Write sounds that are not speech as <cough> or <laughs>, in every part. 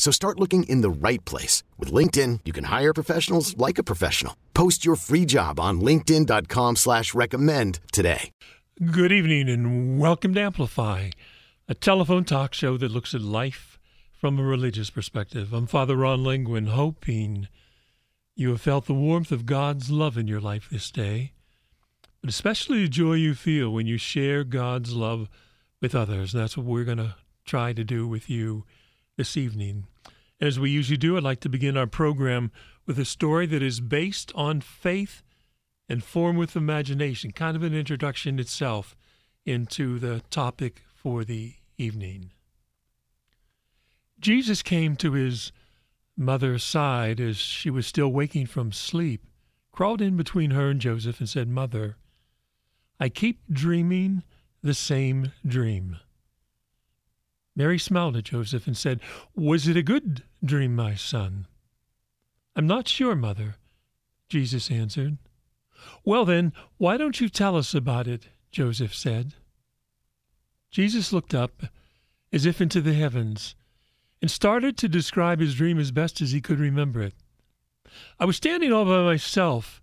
So start looking in the right place. With LinkedIn, you can hire professionals like a professional. Post your free job on linkedin.com slash recommend today. Good evening and welcome to Amplify, a telephone talk show that looks at life from a religious perspective. I'm Father Ron Lengwin, hoping you have felt the warmth of God's love in your life this day, but especially the joy you feel when you share God's love with others. That's what we're going to try to do with you this evening. As we usually do, I'd like to begin our program with a story that is based on faith and formed with imagination, kind of an introduction itself into the topic for the evening. Jesus came to his mother's side as she was still waking from sleep, crawled in between her and Joseph, and said, Mother, I keep dreaming the same dream. Mary smiled at Joseph and said, Was it a good dream, my son? I'm not sure, mother, Jesus answered. Well, then, why don't you tell us about it? Joseph said. Jesus looked up as if into the heavens and started to describe his dream as best as he could remember it. I was standing all by myself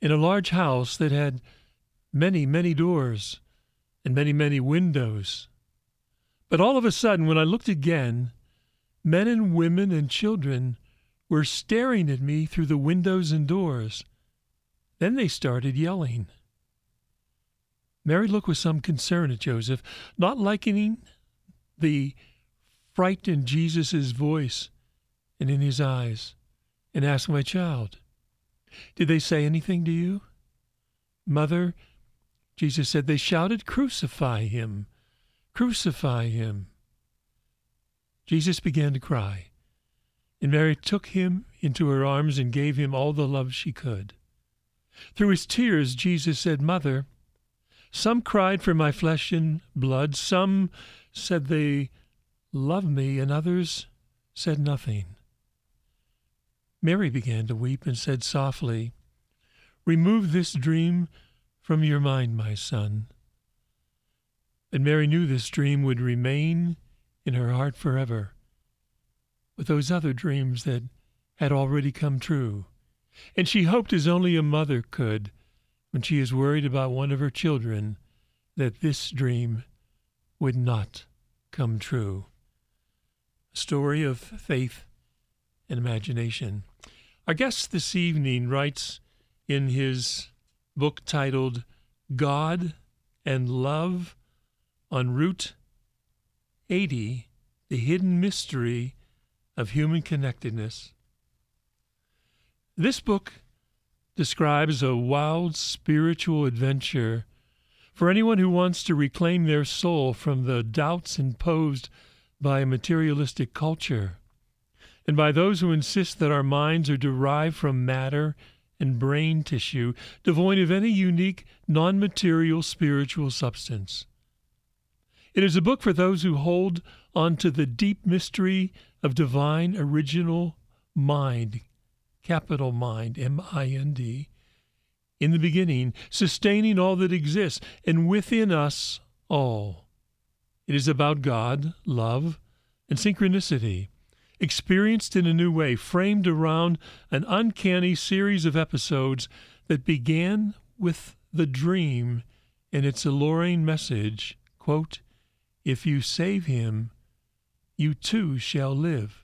in a large house that had many, many doors and many, many windows. But all of a sudden, when I looked again, men and women and children were staring at me through the windows and doors. Then they started yelling. Mary looked with some concern at Joseph, not liking the fright in Jesus' voice and in his eyes, and asked my child, Did they say anything to you? Mother, Jesus said, They shouted, Crucify him. Crucify him. Jesus began to cry, and Mary took him into her arms and gave him all the love she could. Through his tears, Jesus said, Mother, some cried for my flesh and blood, some said they love me, and others said nothing. Mary began to weep and said softly, Remove this dream from your mind, my son. And Mary knew this dream would remain in her heart forever, with those other dreams that had already come true. And she hoped, as only a mother could, when she is worried about one of her children, that this dream would not come true. A story of faith and imagination. Our guest this evening writes in his book titled God and Love on Route 80 The Hidden Mystery of Human Connectedness. This book describes a wild spiritual adventure for anyone who wants to reclaim their soul from the doubts imposed by a materialistic culture, and by those who insist that our minds are derived from matter and brain tissue, devoid of any unique, non material spiritual substance. It is a book for those who hold on to the deep mystery of divine original mind, capital mind, M I N D, in the beginning, sustaining all that exists, and within us all. It is about God, love, and synchronicity, experienced in a new way, framed around an uncanny series of episodes that began with the dream and its alluring message, quote, if you save him, you too shall live.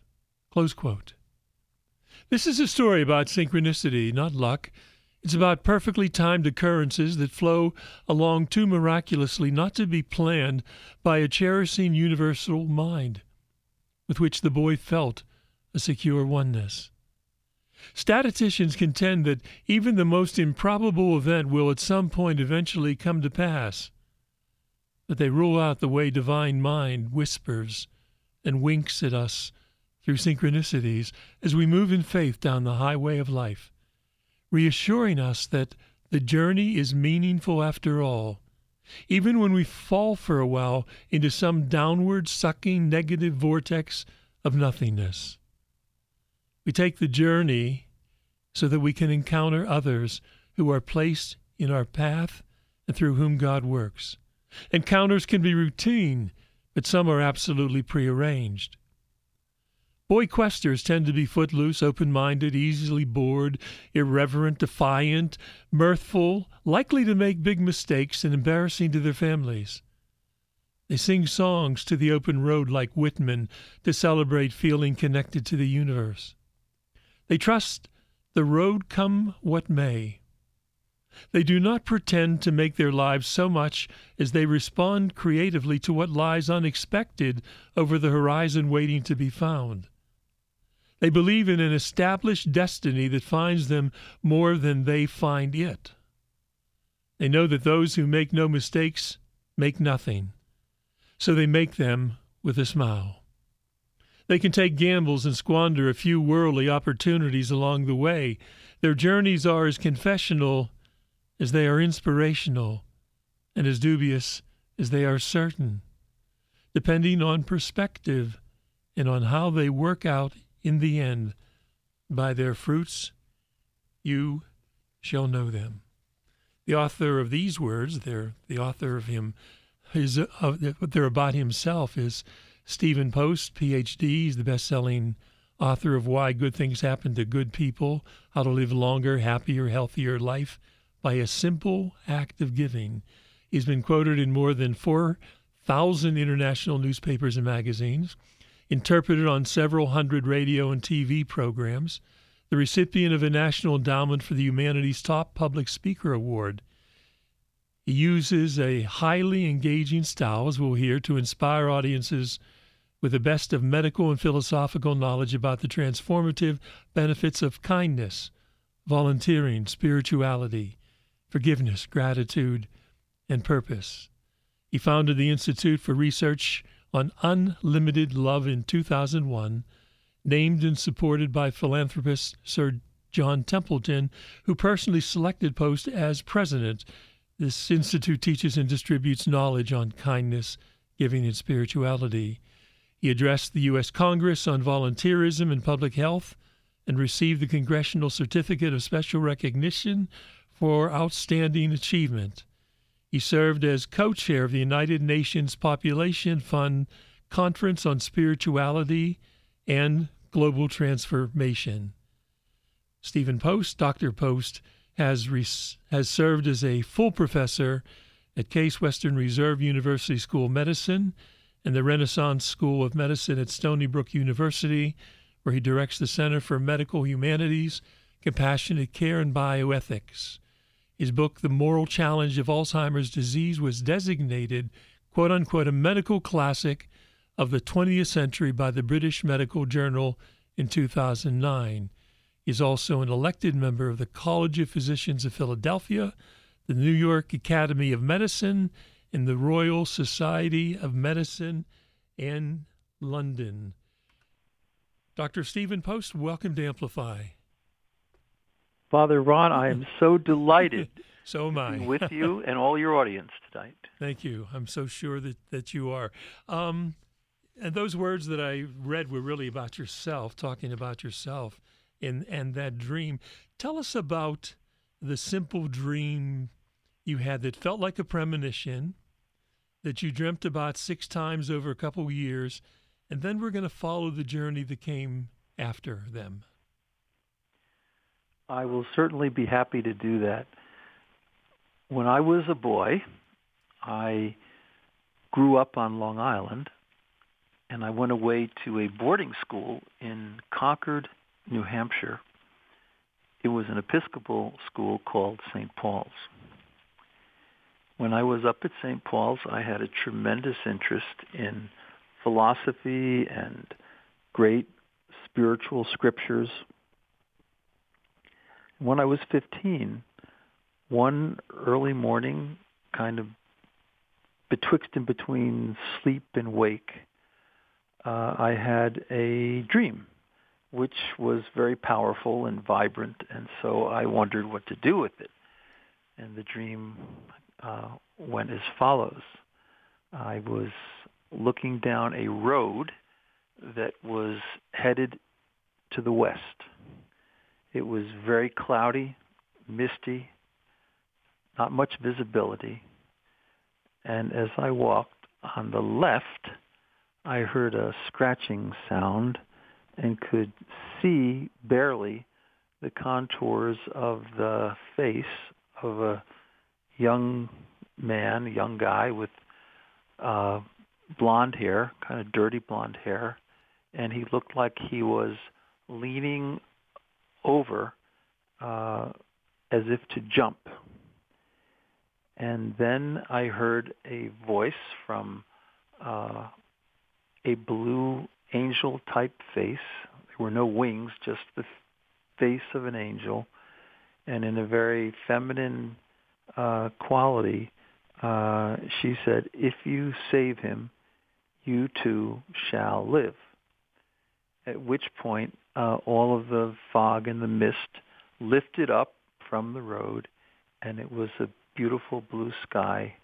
This is a story about synchronicity, not luck. It's about perfectly timed occurrences that flow along too miraculously not to be planned by a cherishing universal mind with which the boy felt a secure oneness. Statisticians contend that even the most improbable event will at some point eventually come to pass, but they rule out the way divine mind whispers and winks at us through synchronicities as we move in faith down the highway of life, reassuring us that the journey is meaningful after all, even when we fall for a while into some downward sucking negative vortex of nothingness. We take the journey so that we can encounter others who are placed in our path and through whom God works. Encounters can be routine, but some are absolutely prearranged. Boy questers tend to be footloose, open minded, easily bored, irreverent, defiant, mirthful, likely to make big mistakes, and embarrassing to their families. They sing songs to the open road like Whitman to celebrate feeling connected to the universe. They trust the road come what may. They do not pretend to make their lives so much as they respond creatively to what lies unexpected over the horizon waiting to be found. They believe in an established destiny that finds them more than they find it. They know that those who make no mistakes make nothing, so they make them with a smile. They can take gambles and squander a few worldly opportunities along the way. Their journeys are as confessional as they are inspirational, and as dubious as they are certain, depending on perspective and on how they work out in the end. By their fruits you shall know them. The author of these words, they're, the author of him, his, uh, they're about himself, is Stephen Post, PhD. He's the best selling author of Why Good Things Happen to Good People How to Live Longer, Happier, Healthier Life by a Simple Act of Giving. He's been quoted in more than 4,000 international newspapers and magazines, interpreted on several hundred radio and TV programs, the recipient of a National Endowment for the Humanities Top Public Speaker Award. He uses a highly engaging style, as we'll hear, to inspire audiences with the best of medical and philosophical knowledge about the transformative benefits of kindness, volunteering, spirituality, forgiveness, gratitude, and purpose. He founded the Institute for Research on Unlimited Love in 2001, named and supported by philanthropist Sir John Templeton, who personally selected Post as president. This institute teaches and distributes knowledge on kindness, giving, and spirituality. He addressed the U.S. Congress on volunteerism and public health and received the Congressional Certificate of Special Recognition for Outstanding Achievement. He served as co chair of the United Nations Population Fund Conference on Spirituality and Global Transformation. Stephen Post, Dr. Post, has, res- has served as a full professor at Case Western Reserve University School of Medicine and the Renaissance School of Medicine at Stony Brook University, where he directs the Center for Medical Humanities, Compassionate Care, and Bioethics. His book, The Moral Challenge of Alzheimer's Disease, was designated, quote unquote, a medical classic of the 20th century by the British Medical Journal in 2009. He is also an elected member of the College of Physicians of Philadelphia, the New York Academy of Medicine, and the Royal Society of Medicine in London. Dr. Stephen Post, welcome to Amplify. Father Ron, I am so delighted <laughs> so am I. with you and all your audience tonight. Thank you. I'm so sure that, that you are. Um, and those words that I read were really about yourself, talking about yourself and, and that dream. Tell us about the simple dream you had that felt like a premonition that you dreamt about six times over a couple years, and then we're going to follow the journey that came after them. I will certainly be happy to do that. When I was a boy, I grew up on Long Island, and I went away to a boarding school in Concord, New Hampshire. It was an Episcopal school called St. Paul's. When I was up at St. Paul's, I had a tremendous interest in philosophy and great spiritual scriptures. When I was 15, one early morning, kind of betwixt and between sleep and wake, uh, I had a dream, which was very powerful and vibrant, and so I wondered what to do with it. And the dream uh, went as follows. I was looking down a road that was headed to the west. It was very cloudy, misty, not much visibility. And as I walked on the left, I heard a scratching sound and could see barely the contours of the face of a young man, young guy with uh, blonde hair, kind of dirty blonde hair, and he looked like he was leaning over uh, as if to jump. And then I heard a voice from uh, a blue angel type face. There were no wings, just the face of an angel. And in a very feminine uh, quality, uh, she said, if you save him, you too shall live. At which point, uh, all of the fog and the mist lifted up from the road, and it was a beautiful blue sky,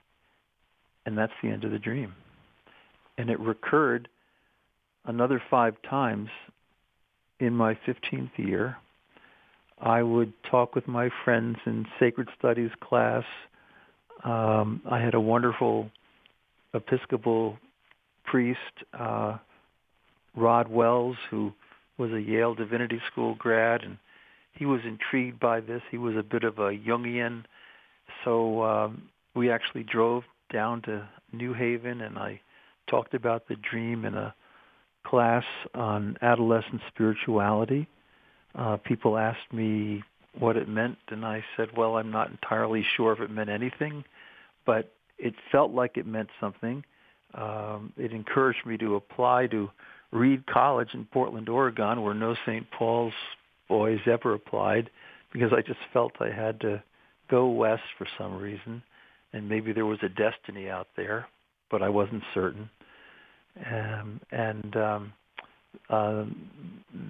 and that's the end of the dream. And it recurred another five times in my 15th year. I would talk with my friends in sacred studies class. Um, I had a wonderful Episcopal priest, uh, Rod Wells, who was a Yale Divinity School grad, and he was intrigued by this. He was a bit of a Jungian, so um, we actually drove down to New Haven, and I talked about the dream in a class on adolescent spirituality. Uh, people asked me what it meant, and I said, well, I'm not entirely sure if it meant anything, but it felt like it meant something. Um, it encouraged me to apply to Reed College in Portland, Oregon, where no St. Paul's boys ever applied, because I just felt I had to go west for some reason, and maybe there was a destiny out there, but I wasn't certain. Um, and um, uh,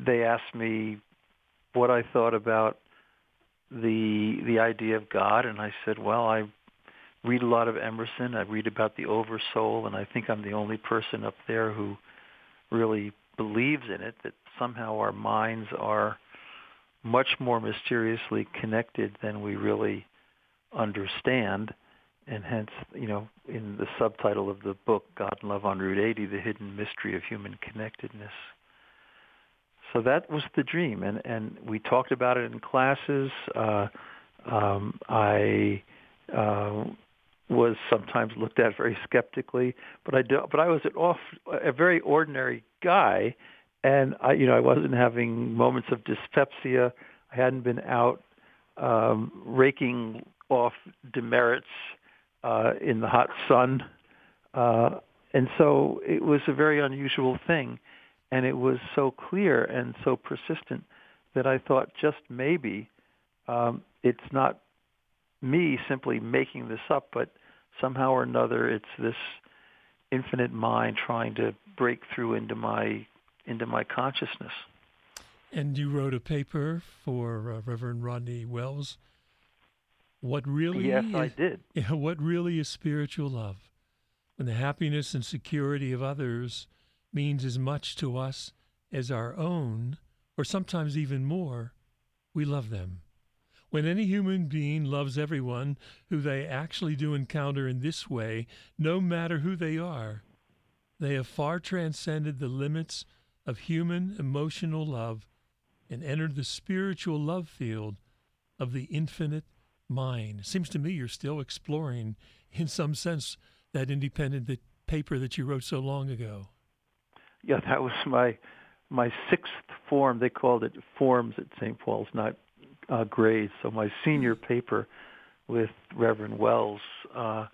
they asked me what I thought about the the idea of God, and I said, well, I read a lot of Emerson. I read about the oversoul, and I think I'm the only person up there who really believes in it. That somehow our minds are much more mysteriously connected than we really understand. And hence, you know, in the subtitle of the book, God and Love on Route 80, The Hidden Mystery of Human Connectedness. So that was the dream, and, and we talked about it in classes. Uh, um, I uh, was sometimes looked at very skeptically, but I do, but I was an off a very ordinary guy, and I you know I wasn't having moments of dyspepsia. I hadn't been out um, raking off demerits uh, in the hot sun, uh, and so it was a very unusual thing, and it was so clear and so persistent that I thought just maybe um, it's not me simply making this up, but somehow or another it's this infinite mind trying to break through into my into my consciousness. And you wrote a paper for uh, Reverend Rodney Wells. What really? Yes, is, I did. <laughs> Yeah, what really is spiritual love? When the happiness and security of others means as much to us as our own, or sometimes even more, we love them. When any human being loves everyone who they actually do encounter in this way, no matter who they are, they have far transcended the limits of human emotional love and entered the spiritual love field of the infinite mind. Seems to me you're still exploring, in some sense, that independent that paper that you wrote so long ago. Yeah, that was my my sixth form, they called it forms at St. Paul's, not uh, grades. So my senior paper with Reverend Wells, uh,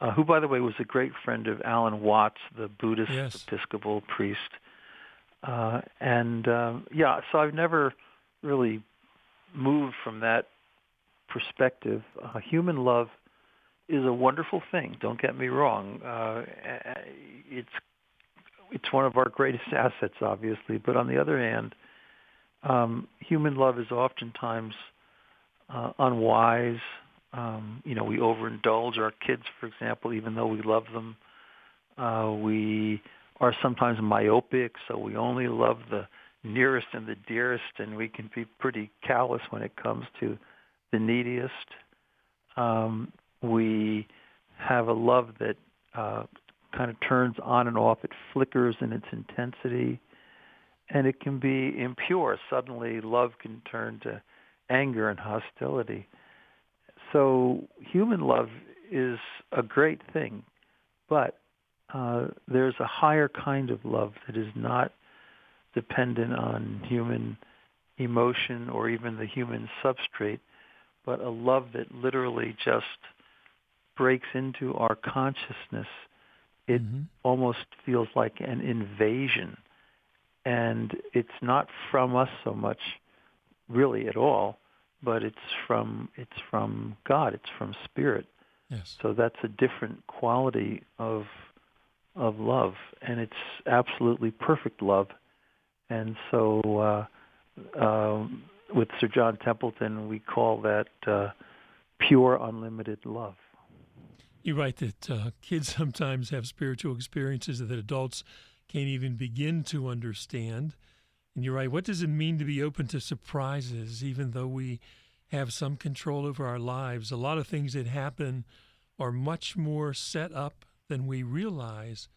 uh, who, by the way, was a great friend of Alan Watts, the Buddhist yes. Episcopal priest. Uh, and um, yeah, so I've never really moved from that perspective. Uh, human love is a wonderful thing. Don't get me wrong. Uh, it's it's one of our greatest assets, obviously. But on the other hand, um, human love is oftentimes uh, unwise. Um, you know, we overindulge our kids, for example, even though we love them. Uh, we are sometimes myopic, so we only love the nearest and the dearest, and we can be pretty callous when it comes to the neediest. Um, we have a love that uh, kind of turns on and off. It flickers in its intensity, and it can be impure. Suddenly, love can turn to anger and hostility. So, human love is a great thing, but uh, there's a higher kind of love that is not dependent on human emotion or even the human substrate, but a love that literally just breaks into our consciousness. It mm-hmm. almost feels like an invasion. And it's not from us so much, really at all, but it's from it's from God. It's from Spirit. Yes. So that's a different quality of of love, and it's absolutely perfect love. And so, uh, uh, with Sir John Templeton, we call that uh, pure, unlimited love. You write that uh, kids <laughs> sometimes have spiritual experiences that adults can't even begin to understand. And you're right. What does it mean to be open to surprises, even though we have some control over our lives? A lot of things that happen are much more set up than we realize,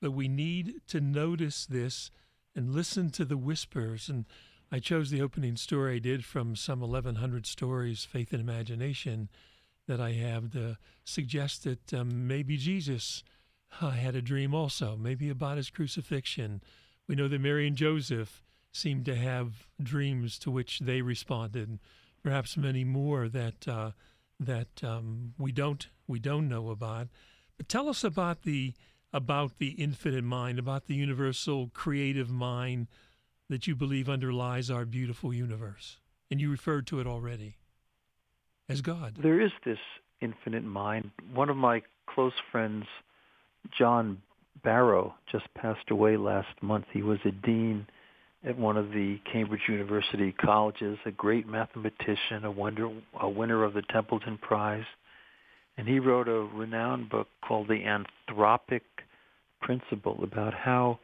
but we need to notice this and listen to the whispers. And I chose the opening story I did from some 1100 stories, Faith and Imagination, that I have to suggest that um, maybe Jesus uh, had a dream also, maybe about his crucifixion. We know that Mary and Joseph seemed to have dreams to which they responded, perhaps many more that uh, that um, we don't we don't know about. But tell us about the about the infinite mind, about the universal creative mind that you believe underlies our beautiful universe. And you referred to it already as God. There is this infinite mind. One of my close friends, John Barrow, just passed away last month. He was a dean at one of the Cambridge University colleges, a great mathematician, a, wonder, a winner of the Templeton Prize. And he wrote a renowned book called The Anthropic Principle about how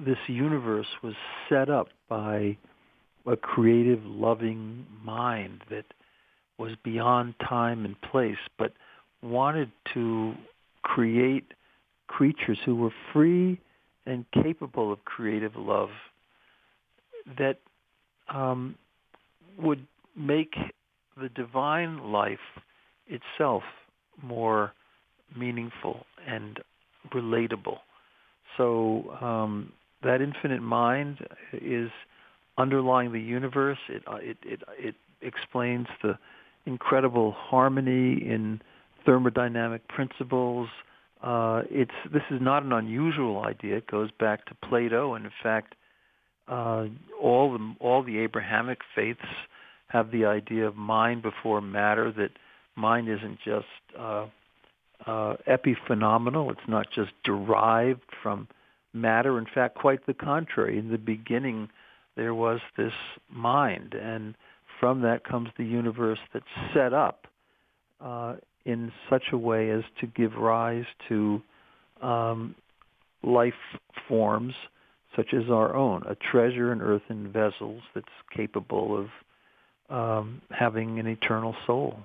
this universe was set up by a creative, loving mind that was beyond time and place, but wanted to create creatures who were free and capable of creative love that um, would make the divine life itself more meaningful and relatable. So um, that infinite mind is underlying the universe. It, uh, it, it, it explains the incredible harmony in thermodynamic principles. Uh, it's this is not an unusual idea. It goes back to Plato, and in fact, uh, all the all the Abrahamic faiths have the idea of mind before matter. That mind isn't just uh, uh, epiphenomenal. It's not just derived from matter. In fact, quite the contrary. In the beginning, there was this mind, and from that comes the universe that's set up uh, in such a way as to give rise to um, life forms such as our own, a treasure in earthen vessels that's capable of um, having an eternal soul.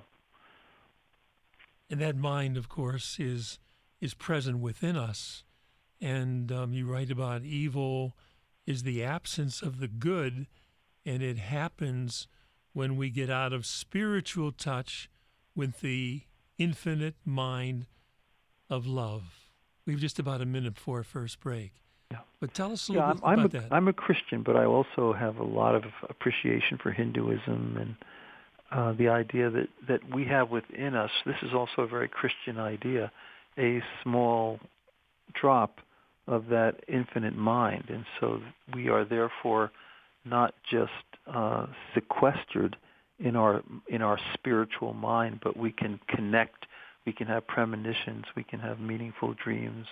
And that mind, of course, is is present within us. And um, you write about evil is the absence of the good, and it happens when we get out of spiritual touch with the infinite mind of love. We've just about a minute before our first break. Yeah. But tell us a little yeah, bit I'm, about I'm a, that. I'm a Christian, but I also have a lot of appreciation for Hinduism and uh, the idea that, that we have within us. This is also a very Christian idea, a small drop of that infinite mind, and so we are therefore not just uh, sequestered in our in our spiritual mind, but we can connect. We can have premonitions. We can have meaningful dreams.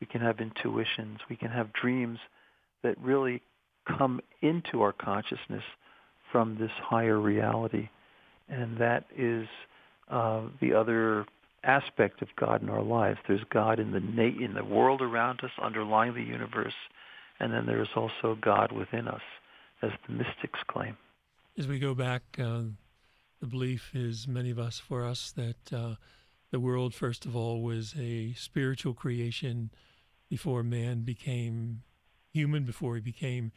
We can have intuitions. We can have dreams that really come into our consciousness from this higher reality, and that is uh, the other aspect of God in our lives. There's God in the na- in the world around us, underlying the universe, and then there's also God within us, as the mystics claim as we go back, uh, the belief is many of us, for us, that uh, the world, first of all, was a spiritual creation before man became human, before he became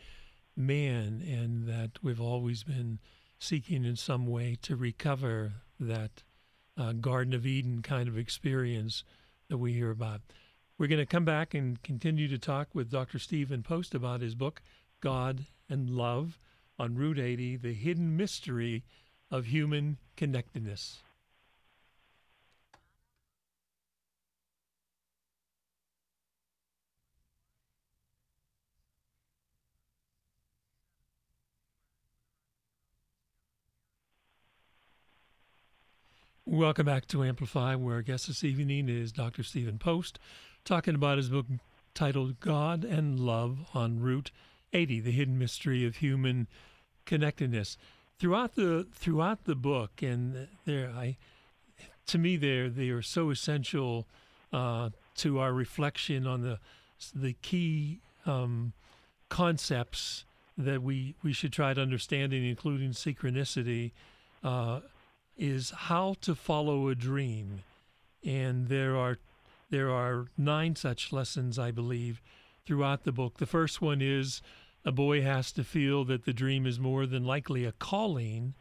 man, and that we've always been seeking in some way to recover that uh, Garden of Eden kind of experience that we hear about. We're going to come back and continue to talk with Dr. Stephen Post about his book, God and Love on Route 80 The Hidden Mystery of Human Connectedness. Welcome back to Amplify, where our guest this evening is Dr. Stephen Post, talking about his book titled God and Love on Route 80, The Hidden Mystery of Human Connectedness. Throughout the throughout the book, and there, I, to me, they they are so essential uh, to our reflection on the the key um, concepts that we we should try to understand, including synchronicity, uh, is how to follow a dream, and there are there are nine such lessons, I believe, throughout the book. The first one is a boy has to feel that the dream is more than likely a calling,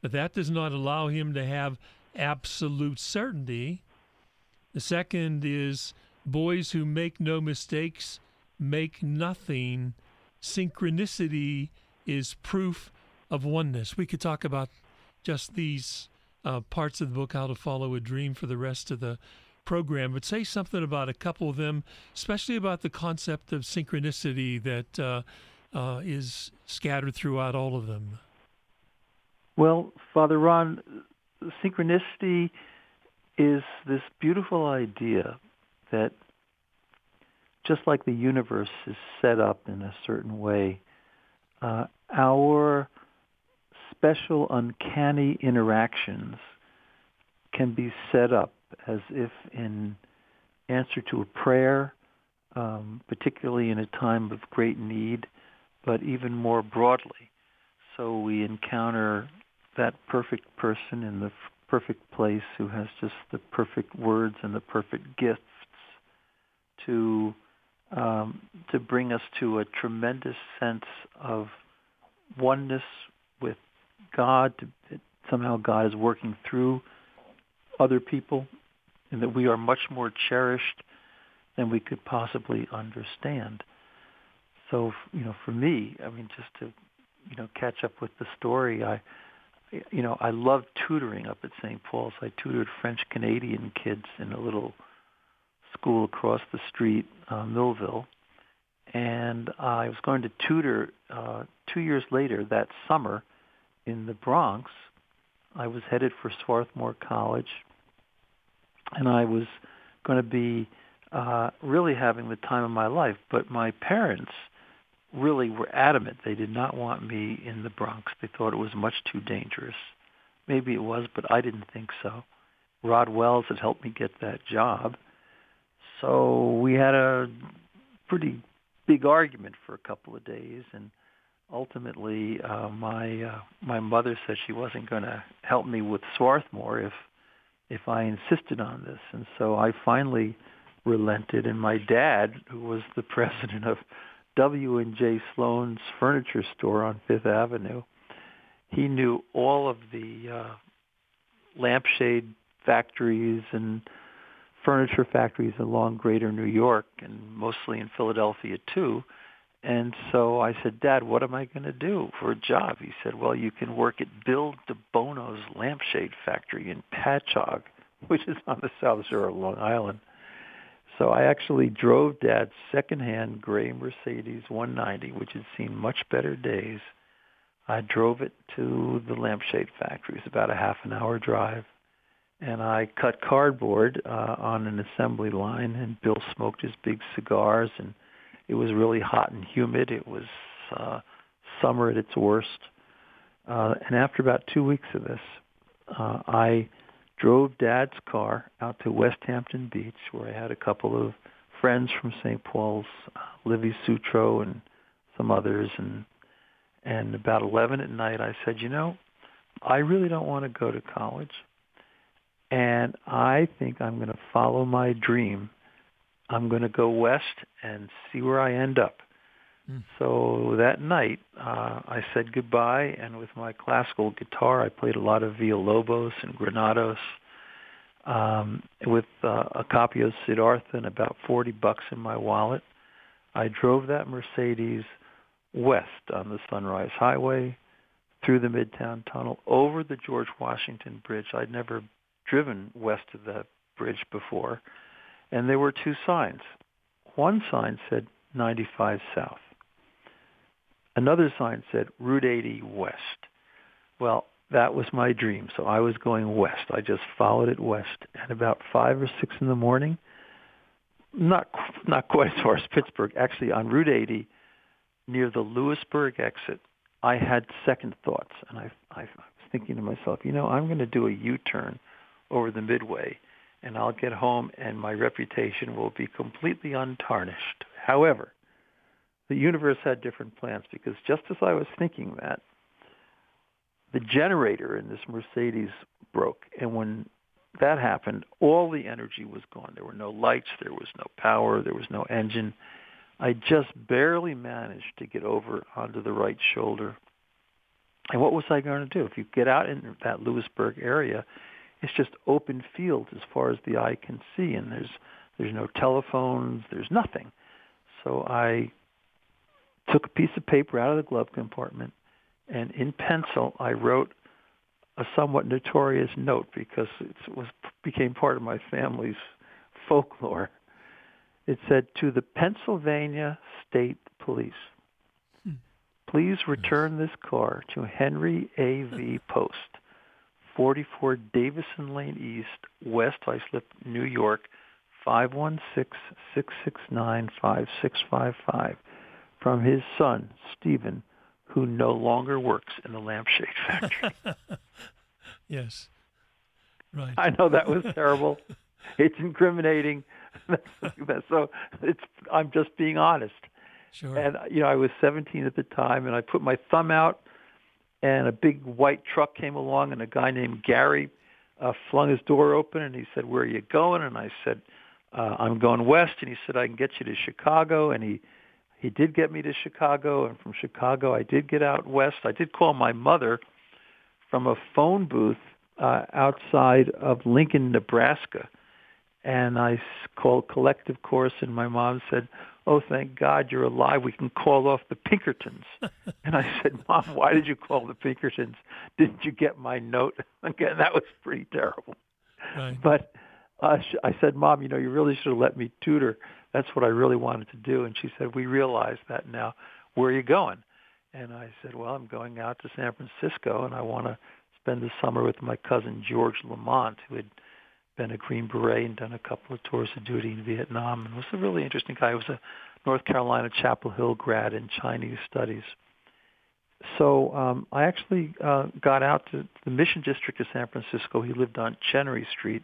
but that does not allow him to have absolute certainty. The second is boys who make no mistakes make nothing. Synchronicity is proof of oneness. We could talk about just these uh, parts of the book, How to Follow a Dream, for the rest of the program, but say something about a couple of them, especially about the concept of synchronicity that uh, uh, is scattered throughout all of them. Well, Father Ron, synchronicity is this beautiful idea that just like the universe is set up in a certain way, uh, our special uncanny interactions can be set up as if in answer to a prayer, um, particularly in a time of great need, but even more broadly. So we encounter that perfect person in the perfect place who has just the perfect words and the perfect gifts to um, to bring us to a tremendous sense of oneness with God. Somehow God is working through other people and that we are much more cherished than we could possibly understand. So, you know, for me, I mean, just to, you know, catch up with the story, I, you know, I loved tutoring up at St. Paul's. I tutored French Canadian kids in a little school across the street, uh, Millville. And I was going to tutor uh, two years later that summer in the Bronx. I was headed for Swarthmore College and I was going to be uh, really having the time of my life. But my parents really were adamant. They did not want me in the Bronx. They thought it was much too dangerous. Maybe it was, but I didn't think so. Rod Wells had helped me get that job. So we had a pretty big argument for a couple of days and ultimately uh my uh, my mother said she wasn't going to help me with Swarthmore if if I insisted on this. And so I finally relented. And my dad, who was the <laughs> president of W and J Sloane's furniture store on Fifth Avenue, he knew all of the uh, lampshade factories and furniture factories along greater New York and mostly in Philadelphia too. And so I said, Dad, what am I going to do for a job? He said, well, you can work at Bill DeBono's lampshade factory in Patchogue, <laughs> which is on the south shore of Long Island. So I actually drove Dad's secondhand gray Mercedes 190, which had seen much better days. I drove it to the lampshade factory. It was about a half an hour drive. And I cut cardboard uh, on an assembly line, and Bill smoked his big cigars, and it was really hot and humid. It was uh, summer at its worst. Uh, and after about two weeks of this, uh, I drove Dad's car out to West Hampton Beach, where I had a couple of friends from St. Paul's, uh, Livy Sutro and some others, and and about 11 at night, I said, you know, I really don't want to go to college, and I think I'm going to follow my dream. I'm going to go west and see where I end up. Mm. So that night, uh, I said goodbye, and with my classical guitar, I played a lot of Villalobos and Granados. Um, with uh, a copy of Siddhartha and about 40 bucks in my wallet, I drove that Mercedes west on the Sunrise Highway, through the Midtown Tunnel, over the George Washington Bridge. I'd never driven west of that bridge before, and there were two signs. One sign said 95 South. Another sign said Route 80 West. Well, that was my dream, so I was going west. I just followed it west, and about five or six in the morning, not not quite as far as Pittsburgh, actually on Route 80, near the Lewisburg exit, I had second thoughts, and I, I was thinking to myself, you know, I'm going to do a U-turn over the Midway, and I'll get home, and my reputation will be completely untarnished. However, the universe had different plans because just as I was thinking that, the generator in this Mercedes broke. And when that happened, all the energy was gone. There were no lights, there was no power, there was no engine. I just barely managed to get over onto the right shoulder. And what was I going to do? If you get out in that Lewisburg area, it's just open fields as far as the eye can see, and there's there's no telephones, there's nothing. So I took a piece of paper out of the glove compartment, and in pencil I wrote a somewhat notorious note because it was became part of my family's folklore. It said to the Pennsylvania State Police, hmm. please return this car to Henry A. V. <laughs> Post, 44 Davison Lane East, West Islip, New York, 516-669-5655 from his son, Stephen, who no longer works in the lampshade factory. <laughs> yes. Right. I know that was terrible. it's incriminating. <laughs> so it's I'm just being honest. Sure. And you know, I was 17 at the time, and I put my thumb out, and a big white truck came along, and a guy named Gary uh, flung his door open, and he said, "Where are you going?" And I said, uh, "I'm going west." And he said, "I can get you to Chicago." And he he did get me to Chicago, and from Chicago I did get out west. I did call my mother from a phone booth uh, outside of Lincoln, Nebraska, and I called Collective Course, and my mom said, "Oh, thank God you're alive. We can call off the Pinkertons." <laughs> and I said, "Mom, why did you call the Pinkertons? Didn't you get my note?" <laughs> Again, that was pretty terrible. Right. But uh, I said, "Mom, you know, you really should have let me tutor." that's what I really wanted to do. And she said, we realize that now. Where are you going? And I said, well, I'm going out to San Francisco, and I want to spend the summer with my cousin George Lamont, who had been a Green Beret and done a couple of tours of duty in Vietnam, and was a really interesting guy. He was a North Carolina Chapel Hill grad in Chinese studies. So um, I actually uh, got out to the Mission District of San Francisco. He lived on Chenery Street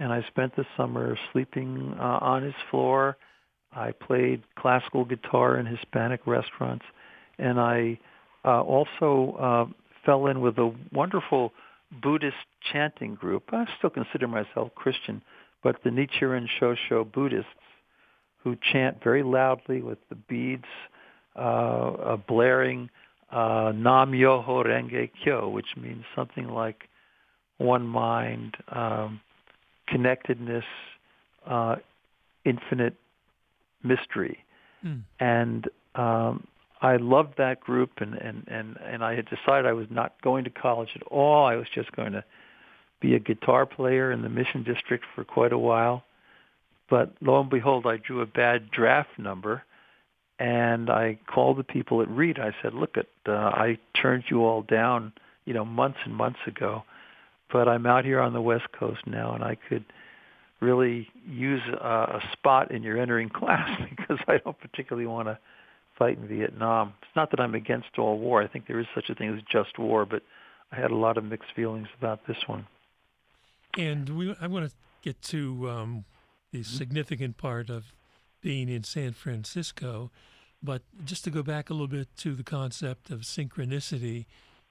and I spent the summer sleeping uh, on his floor. I played classical guitar in Hispanic restaurants, and I uh, also uh, fell in with a wonderful Buddhist chanting group. I still consider myself Christian, but the Nichiren Shoshu Buddhists who chant very loudly with the beads uh, blaring uh, Nam Myoho Renge Kyo, which means something like one mind, um, connectedness, uh, infinite mystery. Mm. And um, I loved that group, and, and, and, and I had decided I was not going to college at all. I was just going to be a guitar player in the Mission District for quite a while. But lo and behold, I drew a bad draft number, and I called the people at Reed. I said, "Look, at uh, I turned you all down, you know, months and months ago, but I'm out here on the West Coast now, and I could really use a, a spot in your entering <laughs> class because I don't particularly want to fight in Vietnam. It's not that I'm against all war. I think there is such a thing as just war, but I had a lot of mixed feelings about this one." And we, I want to get to um, the mm-hmm. significant part of being in San Francisco, but just to go back a little bit to the concept of synchronicity,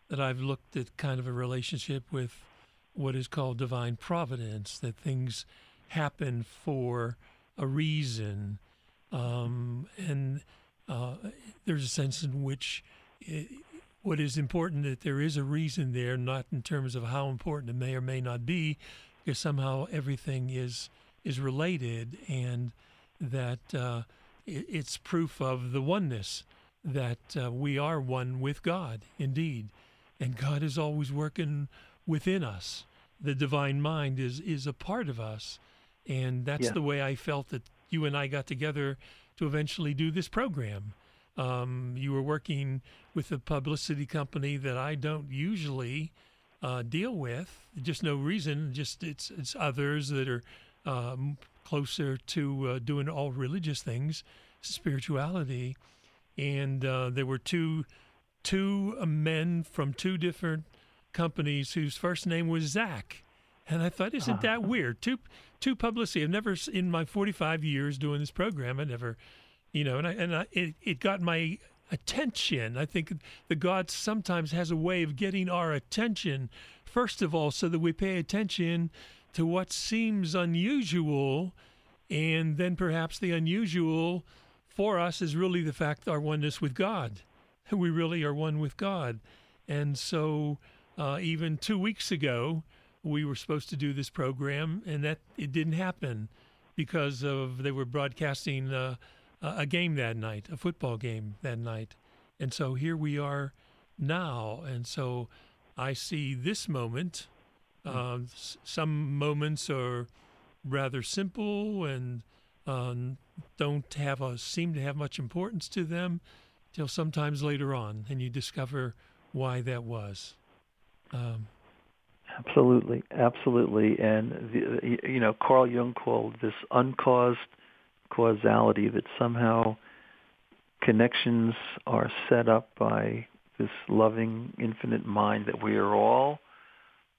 that I've looked at kind of a relationship with what is called divine providence, that things happen for a reason, um, and uh, there's a sense in which. It, what is important that there is a reason there, not in terms of how important it may or may not be, because somehow everything is is related, and that uh, it, it's proof of the oneness that uh, we are one with God, indeed, and God is always working within us. The divine mind is is a part of us, and that's yeah. the way I felt that you and I got together to eventually do this program um, you were working with a publicity company that I don't usually uh, deal with. Just no reason. Just it's it's others that are um, closer to uh, doing all religious things, spirituality, and uh, there were two two men from two different companies whose first name was Zach. And I thought, isn't that uh-huh. weird? Two two publicity. I've never in my 45 years doing this program, I never you know, and I, and I, it, it got my attention. I think the God sometimes has a way of getting our attention, first of all, so that we pay attention to what seems unusual, and then perhaps the unusual for us is really the fact our oneness with God. We really are one with God. And so, uh, even two weeks ago, we were supposed to do this program, and that it didn't happen because of they were broadcasting. Uh, a game that night, a football game that night. And so here we are now. And so I see this moment. Uh, some moments are rather simple and um, don't have a seem to have much importance to them till sometimes later on, and you discover why that was. Um, absolutely, absolutely, and the, you know Carl Jung called this uncaused causality that somehow connections are set up by this loving infinite mind that we are all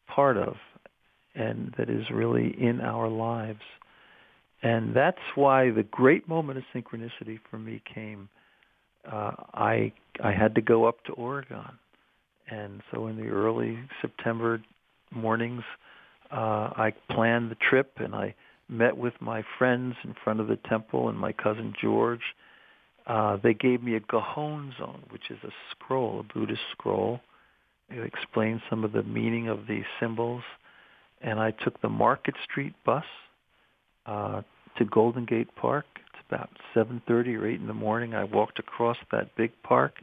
part of and that is really in our lives. And that's why the great moment of synchronicity for me came. Uh, I I had to go up to Oregon, and so in the early September mornings, uh, I planned the trip and I met with my friends in front of the temple and my cousin George. Uh, they gave me a Gohonzon, which is a scroll, a Buddhist scroll. It explains some of the meaning of these symbols. And I took the Market Street bus uh, to Golden Gate Park. It's about 7.30 or 8 in the morning. I walked across that big park,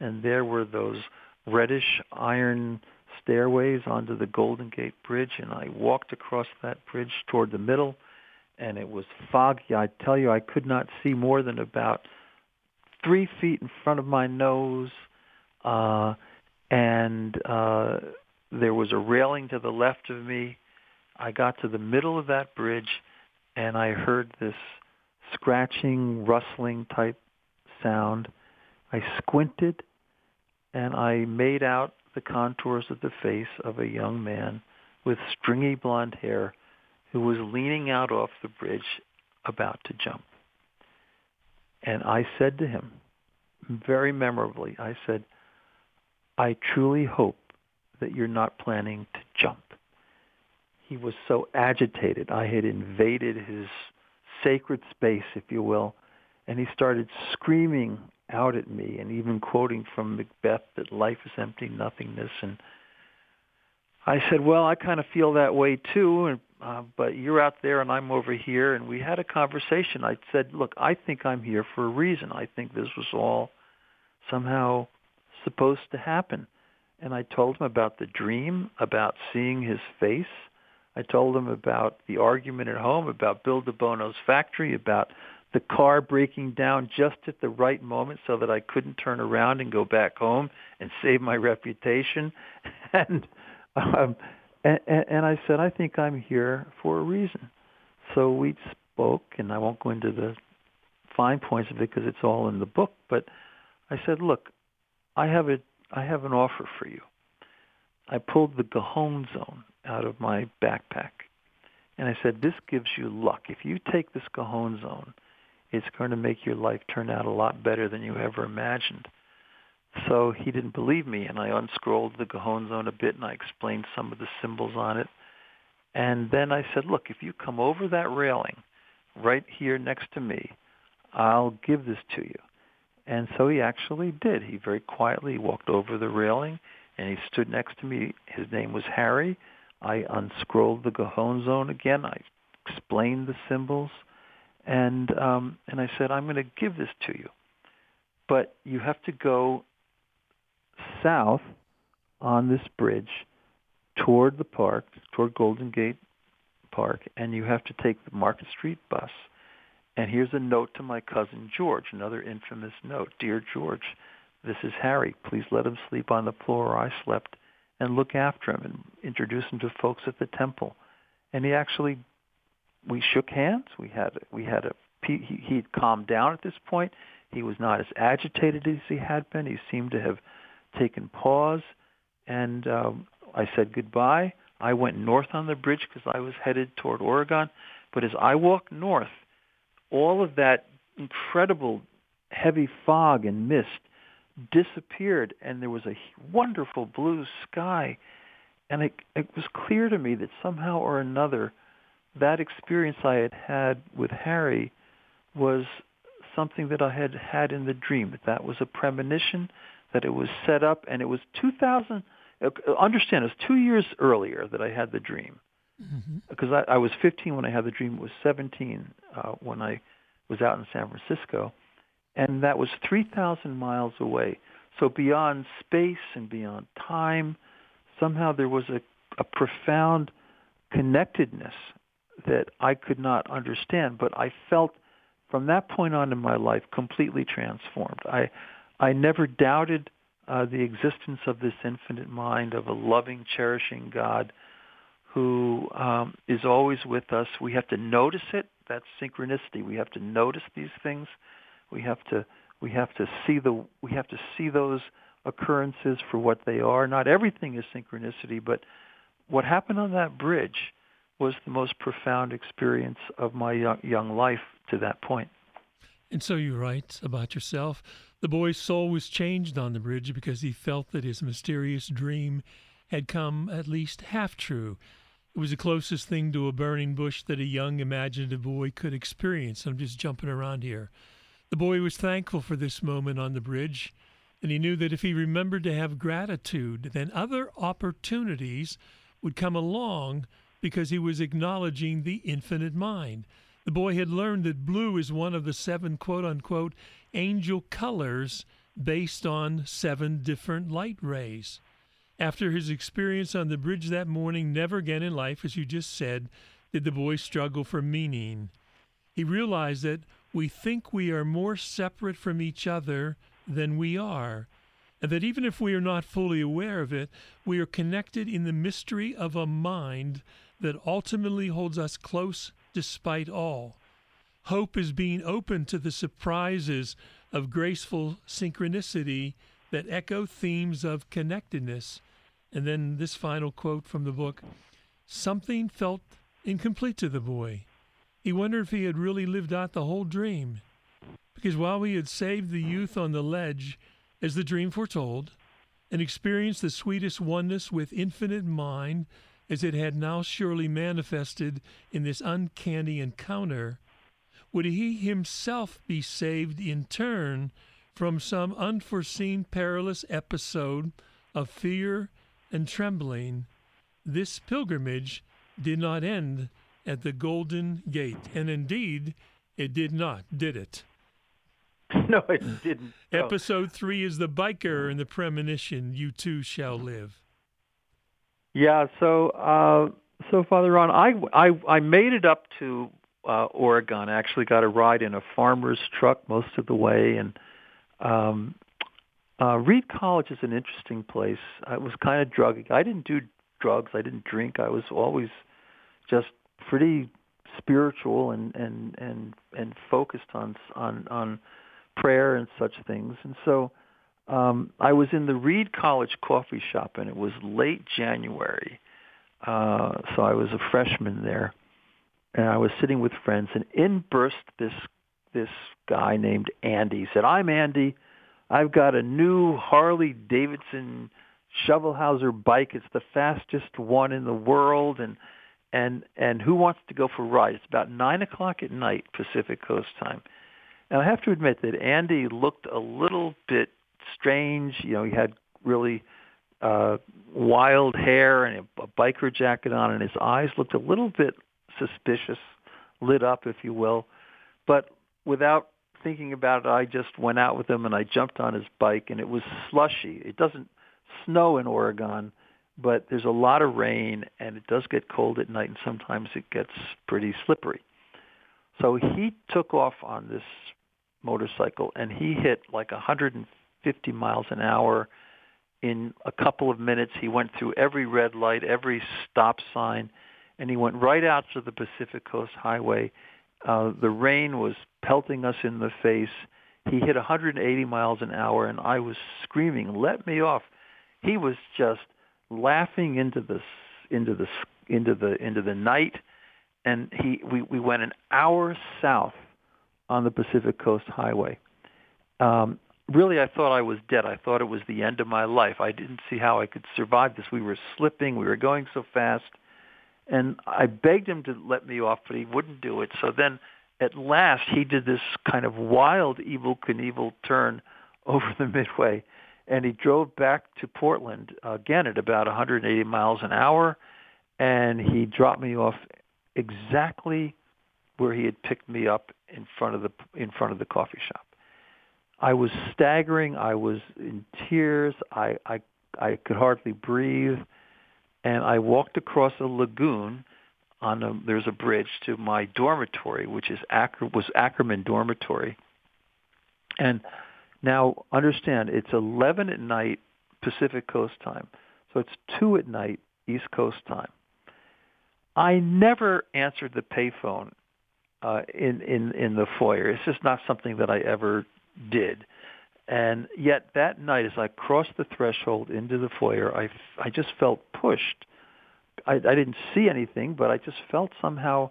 and there were those reddish iron stairways onto the Golden Gate Bridge, and I walked across that bridge toward the middle, and it was foggy. I tell you, I could not see more than about three feet in front of my nose, uh, and uh, there was a railing to the left of me. I got to the middle of that bridge, and I heard this scratching, rustling type sound. I squinted, and I made out the contours of the face of a young man with stringy blonde hair who was leaning out off the bridge about to jump. And I said to him, very memorably, I said, I truly hope that you're not planning to jump. He was so agitated. I had invaded his sacred space, if you will, and he started screaming out at me and even quoting from Macbeth that life is empty nothingness and I said, "Well, I kind of feel that way too." And uh, but you're out there and I'm over here, and we had a conversation. I said, look, I think I'm here for a reason. I think this was all somehow supposed to happen. And I told him about the dream, about seeing his face. I told him about the argument at home, about Bill DeBono's factory, about the car breaking down just at the right moment so that I couldn't turn around and go back home and save my reputation. <laughs> And um, and, and I said, I think I'm here for a reason. So we spoke, and I won't go into the fine points of it because it's all in the book. But I said, look, I have a I have an offer for you. I pulled the Gohonzon out of my backpack, and I said, this gives you luck. If you take this Gohonzon, it's going to make your life turn out a lot better than you ever imagined. So he didn't believe me, and I unscrolled the Gohonzon a bit, and I explained some of the symbols on it. And then I said, look, if you come over that railing right here next to me, I'll give this to you. And so he actually did. He very quietly walked over the railing, and he stood next to me. His name was Harry. I unscrolled the Gohonzon again. I explained the symbols, and um, and I said, I'm going to give this to you, but you have to go south on this bridge toward the park, toward Golden Gate Park, and you have to take the Market Street bus. And here's a note to my cousin George, another infamous note. Dear George, this is Harry. Please let him sleep on the floor I slept and look after him and introduce him to folks at the temple. And he actually, we shook hands. We had, we had a, he, he had calmed down at this point. He was not as agitated as he had been. He seemed to have taken pause, and um, I said goodbye. I went north on the bridge because I was headed toward Oregon. But as I walked north, all of that incredible heavy fog and mist disappeared, and there was a wonderful blue sky. And it, it was clear to me that somehow or another, that experience I had had with Harry was something that I had had in the dream. That that was a premonition that it was set up, and it was 2000. Uh, understand, it was two years earlier that I had the dream, mm-hmm. because I, I was 15 when I had the dream. It was 17 uh, when I was out in San Francisco, and that was 3,000 miles away. So beyond space and beyond time, somehow there was a, a profound connectedness that I could not understand, but I felt from that point on in my life completely transformed. I I never doubted uh, the existence of this infinite mind of a loving, cherishing God who um, is always with us. We have to notice it. That's synchronicity. We have to notice these things. We have to we have to see the we have to see those occurrences for what they are. Not everything is synchronicity, but what happened on that bridge was the most profound experience of my young, young life to that point. And so you write about yourself. The boy's soul was changed on the bridge because he felt that his mysterious dream had come at least half true. It was the closest thing to a burning bush that a young imaginative boy could experience. I'm just jumping around here. The boy was thankful for this moment on the bridge, and he knew that if he remembered to have gratitude, then other opportunities would come along because he was acknowledging the infinite mind. The boy had learned that blue is one of the seven quote unquote angel colors based on seven different light rays. After his experience on the bridge that morning, never again in life, as you just said, did the boy struggle for meaning. He realized that we think we are more separate from each other than we are, and that even if we are not fully aware of it, we are connected in the mystery of a mind that ultimately holds us close despite all. Hope is being open to the surprises of graceful synchronicity that echo themes of connectedness. And then this final quote from the book something felt incomplete to the boy. He wondered if he had really lived out the whole dream. Because while he had saved the youth on the ledge, as the dream foretold, and experienced the sweetest oneness with infinite mind, as it had now surely manifested in this uncanny encounter, would he himself be saved in turn from some unforeseen perilous episode of fear and trembling, this pilgrimage did not end at the Golden Gate. And indeed, it did not, did it? <laughs> No, it didn't. No. Episode three is the biker and the premonition, you too shall live. Yeah, so uh, so Father Ron, I, I, I made it up to uh, Oregon. I actually got a ride in a farmer's truck most of the way, and um, uh, Reed College is an interesting place. I was kind of druggy. I didn't do drugs. I didn't drink. I was always just pretty spiritual and and and and focused on on on prayer and such things. And so um, I was in the Reed College coffee shop, and it was late January. Uh, so I was a freshman there, and I was sitting with friends, and in burst this this guy named Andy. He said, "I'm Andy. I've got a new Harley Davidson Shovelhauser bike. It's the fastest one in the world, and and and who wants to go for a ride? It's about nine o'clock at night Pacific Coast time." And I have to admit that Andy looked a little bit strange. You know, he had really uh, wild hair and a, a biker jacket on, and his eyes looked a little bit suspicious, lit up, if you will. But without thinking about it, I just went out with him and I jumped on his bike, and it was slushy. It doesn't snow in Oregon, but there's a lot of rain, and it does get cold at night, and sometimes it gets pretty slippery. So he took off on this motorcycle, and he hit like 150 miles an hour in a couple of minutes. He went through every red light, every stop sign, and he went right out to the Pacific Coast Highway. Uh, the rain was pelting us in the face. He hit 180 miles an hour, and I was screaming, "Let me off!" He was just laughing into the into the into the into the night, and he we we went an hour south on the Pacific Coast Highway. Um, really, I thought I was dead. I thought it was the end of my life. I didn't see how I could survive this. We were slipping. We were going so fast. And I begged him to let me off, but he wouldn't do it. So then at last he did this kind of wild Evel Knievel turn <laughs> over the midway. And he drove back to Portland, again at about 180 miles an hour. And he dropped me off exactly where he had picked me up in front of the in front of the coffee shop. I was staggering. I was in tears. I I I could hardly breathe, and I walked across a lagoon. On a, there's a bridge to my dormitory, which is Acker, was Ackerman Dormitory. And now understand, it's 11 at night Pacific Coast time, so it's two at night East Coast time. I never answered the payphone uh, in in in the foyer. It's just not something that I ever did. And yet that night, as I crossed the threshold into the foyer, I I just felt pushed. I, I didn't see anything, but I just felt somehow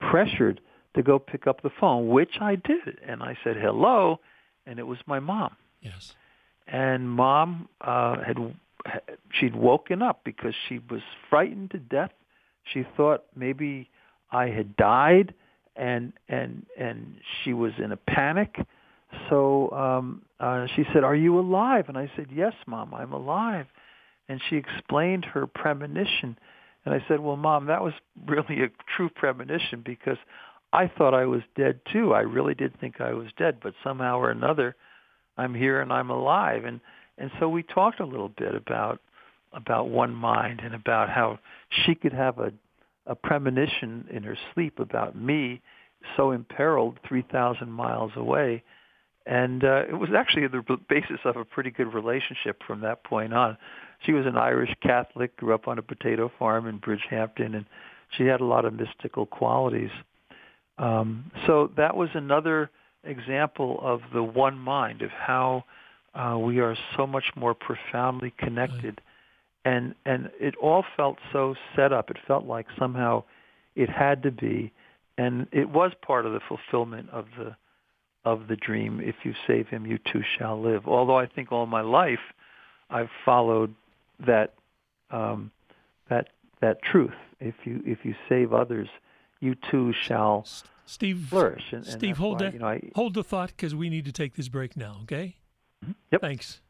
pressured to go pick up the phone, which I did. And I said hello, and it was my mom. Yes. And mom uh, had she'd woken up because she was frightened to death. She thought maybe I had died and and and she was in a panic. So um, uh, she said, "Are you alive?" And I said, "Yes, Mom, I'm alive." And she explained her premonition, and I said, "Well, Mom, that was <laughs> really a true premonition because I thought I was dead too. I really did think I was dead, but somehow or another, I'm here and I'm alive." And and so we talked a little bit about about one mind and about how she could have a a premonition in her sleep about me so imperiled 3,000 miles away. And uh, it was actually the basis of a pretty good relationship from that point on. She was an Irish Catholic, grew up on a potato farm in Bridgehampton, and she had a lot of mystical qualities. Um, so that was another example of the one mind, of how uh, we are so much more profoundly connected and and it all felt so set up. It felt like somehow it had to be, and it was part of the fulfillment of the of the dream. If you save him, you too shall live. Although I think all my life I've followed that um, that that truth. If you if you save others, you too shall Steve, flourish. And, Steve, hold why, that. You know, I, hold the thought because we need to take this break now. Okay. Mm-hmm. Yep. Thanks.